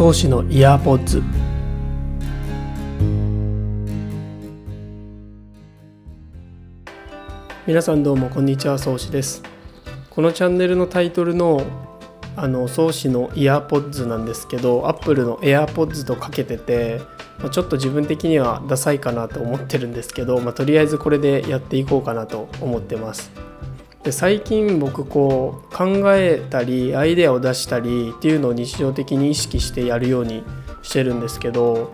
創始のイヤーポッズ皆さんどうもこんにちは創始です。このチャンネルのタイトルのあの創始のイヤーポッズなんですけどアップルの AirPods とかけてて、ちょっと自分的にはダサいかなと思ってるんですけど、まあ、とりあえずこれでやっていこうかなと思ってます。で最近僕こう考えたりアイデアを出したりっていうのを日常的に意識してやるようにしてるんですけど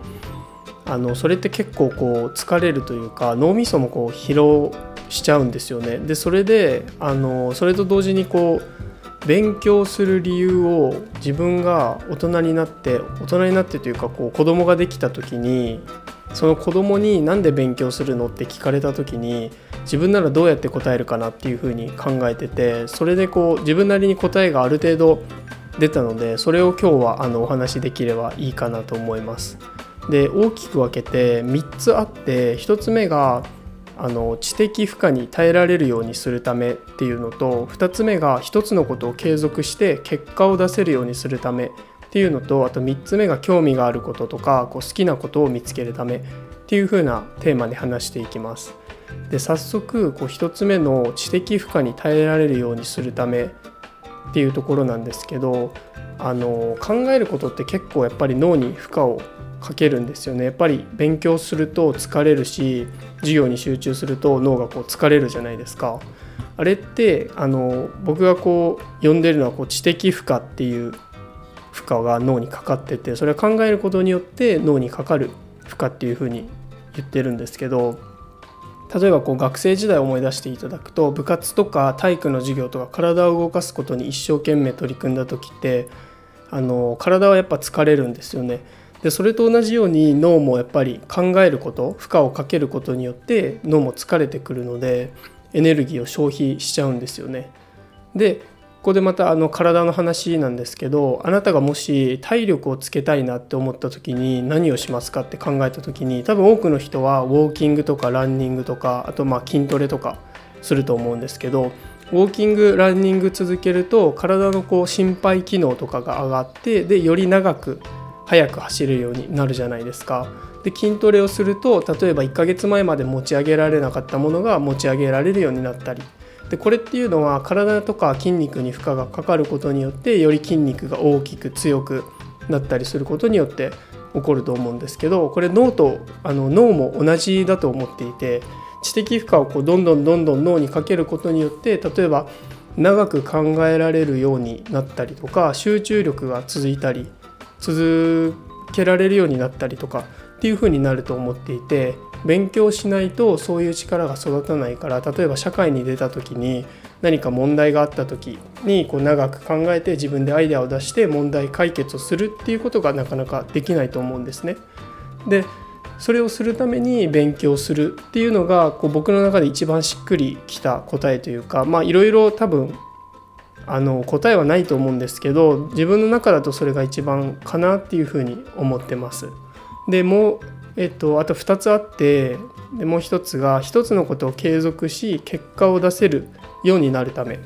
あのそれって結構こう疲れるというか脳みそもこう疲労しちゃうんですよね。でそれであのそれと同時にこう勉強する理由を自分が大人になって大人になってというかこう子供ができた時にその子供に何で勉強するのって聞かれた時に自分ならどうやって答えるかなっていうふうに考えててそれでこう自分なりに答えがある程度出たのでそれを今日はあのお話しできればいいかなと思います。で大きく分けて3つあって1つ目があの知的負荷に耐えられるようにするためっていうのと2つ目が1つのことを継続して結果を出せるようにするためっていうのとあと3つ目が興味があることとかこう好きなことを見つけるためっていう風なテーマで話していきます。で早速こう1つ目の知的負荷に耐えられるようにするためっていうところなんですけどあの考えることって結構やっぱり脳に負荷をかけるんですよねやっぱり勉強すると疲れるし授業に集中すると脳がこう疲れるじゃないですかあれってあの僕がこう呼んでるのはこう知的負荷っていう負荷が脳にかかっててそれは考えることによって脳にかかる負荷っていうふうに言ってるんですけど例えばこう学生時代を思い出していただくと部活とか体育の授業とか体を動かすことに一生懸命取り組んだ時ってあの体はやっぱ疲れるんですよね。でそれと同じように脳もやっぱり考えること負荷をかけることによって脳も疲れてくるのでエネルギーを消費しちゃうんですよね。でここでまたあの体の話なんですけどあなたがもし体力をつけたいなって思った時に何をしますかって考えた時に多分多くの人はウォーキングとかランニングとかあとまあ筋トレとかすると思うんですけどウォーキングランニング続けると体のこう心肺機能とかが上がってでより長く速く走れるようになるじゃないですか。で筋トレをすると例えば1ヶ月前まで持ち上げられなかったものが持ち上げられるようになったりでこれっていうのは体とか筋肉に負荷がかかることによってより筋肉が大きく強くなったりすることによって起こると思うんですけどこれ脳とあの脳も同じだと思っていて知的負荷をこうどんどんどんどん脳にかけることによって例えば長く考えられるようになったりとか集中力が続いたり続けられるようになったりとかっていう風になると思っていて勉強しないとそういう力が育たないから例えば社会に出た時に何か問題があった時にこう長く考えて自分でアイデアを出して問題解決をするっていうことがなかなかできないと思うんですね。でそれをするために勉強するっていうのがこう僕の中で一番しっくりきた答えというかまあいろいろ多分あの答えはないと思うんですけど自分の中だとそれが一番かなっていうふうに思ってます。でもう、えっと、あと2つあってでもう1つが1つのことを継続し結果を出せるようになるためっ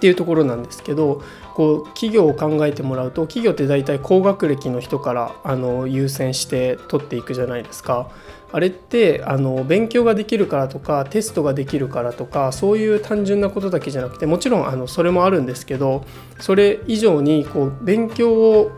ていうところなんですけどこう企業を考えてもらうと企業って大体高学歴の人からあの優先して取っていくじゃないですか。あれってあの勉強ができるからとかテストができるからとかそういう単純なことだけじゃなくてもちろんあのそれもあるんですけどそれ以上にこう勉強を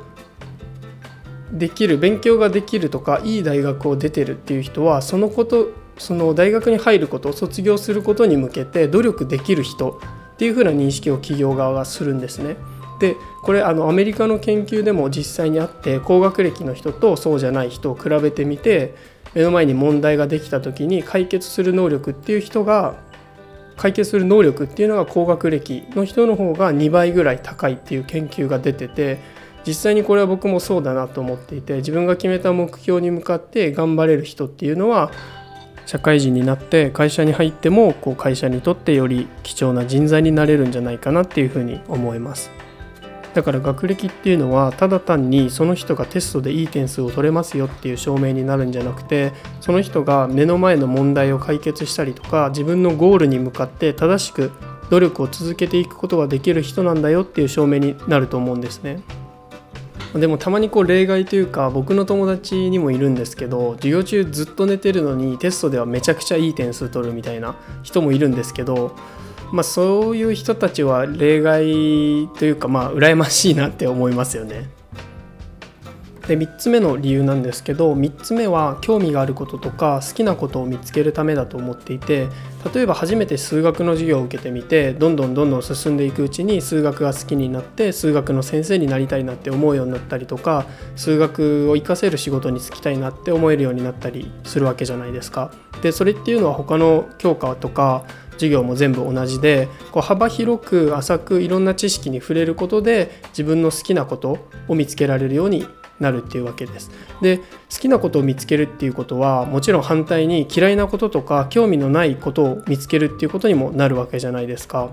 できる勉強ができるとかいい大学を出てるっていう人はそのことその大学に入ること卒業することに向けて努力できる人っていうふうな認識を企業側がするんですね。でこれあのアメリカの研究でも実際にあって高学歴の人とそうじゃない人を比べてみて目の前に問題ができた時に解決する能力っていう人が解決する能力っていうのが高学歴の人の方が2倍ぐらい高いっていう研究が出てて実際にこれは僕もそうだなと思っていて自分が決めた目標に向かって頑張れる人っていうのは社会人になって会社に入ってもこう会社にとってより貴重な人材になれるんじゃないかなっていうふうに思います。だから学歴っていうのはただ単にその人がテストでいい点数を取れますよっていう証明になるんじゃなくてその人が目の前の問題を解決したりとか自分のゴールに向かって正しく努力を続けていくことができる人なんだよっていう証明になると思うんですね。でもたまにこう例外というか僕の友達にもいるんですけど授業中ずっと寝てるのにテストではめちゃくちゃいい点数取るみたいな人もいるんですけどまあそういう人たちは例外というかまあ羨ましいなって思いますよね。で3つ目の理由なんですけど3つ目は興味があることとか好きなことを見つけるためだと思っていて例えば初めて数学の授業を受けてみてどんどんどんどん進んでいくうちに数学が好きになって数学の先生になりたいなって思うようになったりとか数学を活かせる仕事に就きたいなって思えるようになったりするわけじゃないですか。でそれっていうのは他の教科とか授業も全部同じでこう幅広く浅くいろんな知識に触れることで自分の好きなことを見つけられるようになるっていうわけです。で好きなことを見つけるっていうことはもちろん反対に嫌いなこととか興味のないことを見つけるっていうことにもなるわけじゃないですか。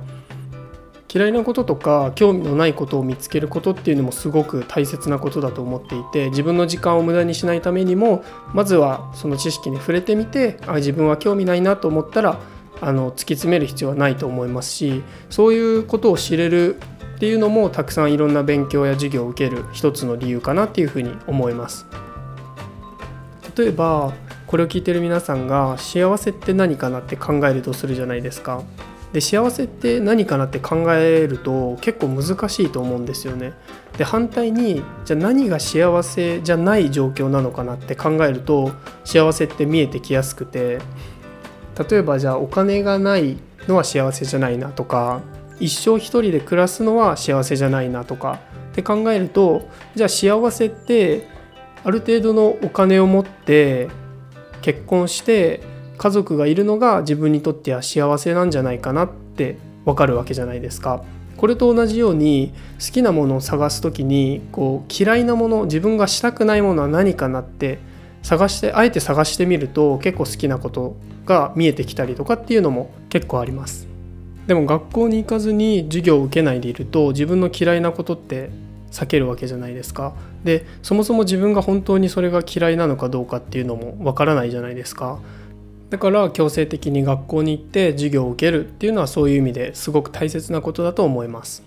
嫌いなこととか興味のないことを見つけることっていうのもすごく大切なことだと思っていて自分の時間を無駄にしないためにもまずはその知識に触れてみてあ自分は興味ないなと思ったらあの突き詰める必要はないと思いますしそういうことを知れるっていうのもたくさんいろんな勉強や授業を受ける一つの理由かなっていうふうに思います。例えばこれを聞いてる皆さんが幸せって何かなって考えるとするじゃないですか。で幸せって何かなって考えると結構難しいと思うんですよね。で反対にじゃあ何が幸せじゃない状況なのかなって考えると幸せって見えてきやすくて例えばじゃあお金がないのは幸せじゃないなとか一生一人で暮らすのは幸せじゃないなとかって考えるとじゃあ幸せってある程度のお金を持って結婚して家族がいるのが自分にとっては幸せなんじゃないかなってわかるわけじゃないですか。これと同じように好きなものを探す時にこう嫌いなもの自分がしたくないものは何かなって探してあえて探してみると結構好きなことが見えてきたりとかっていうのも結構あります。でも学校に行かずに授業を受けないでいると自分の嫌いなことって避けるわけじゃないですか。でそもそも自分が本当にそれが嫌いなのかどうかっていうのもわからないじゃないですか。だから強制的に学校に行って授業を受けるっていうのはそういう意味ですごく大切なことだと思います。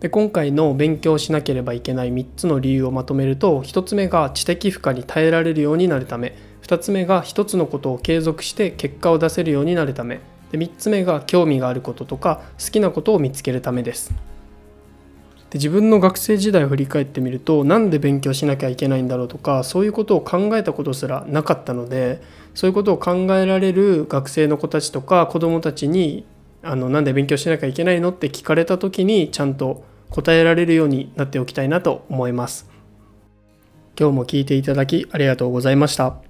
で今回の勉強しなければいけない3つの理由をまとめると1つ目が知的負荷に耐えられるようになるため2つ目が1つのことを継続して結果を出せるようになるため。で3つ目が興味があることとか好きなことを見つけるためですで自分の学生時代を振り返ってみると何で勉強しなきゃいけないんだろうとかそういうことを考えたことすらなかったのでそういうことを考えられる学生の子たちとか子どもたちにあのなんで勉強しなきゃいけないのって聞かれた時にちゃんと答えられるようになっておきたいなと思います。今日も聞いていただきありがとうございました。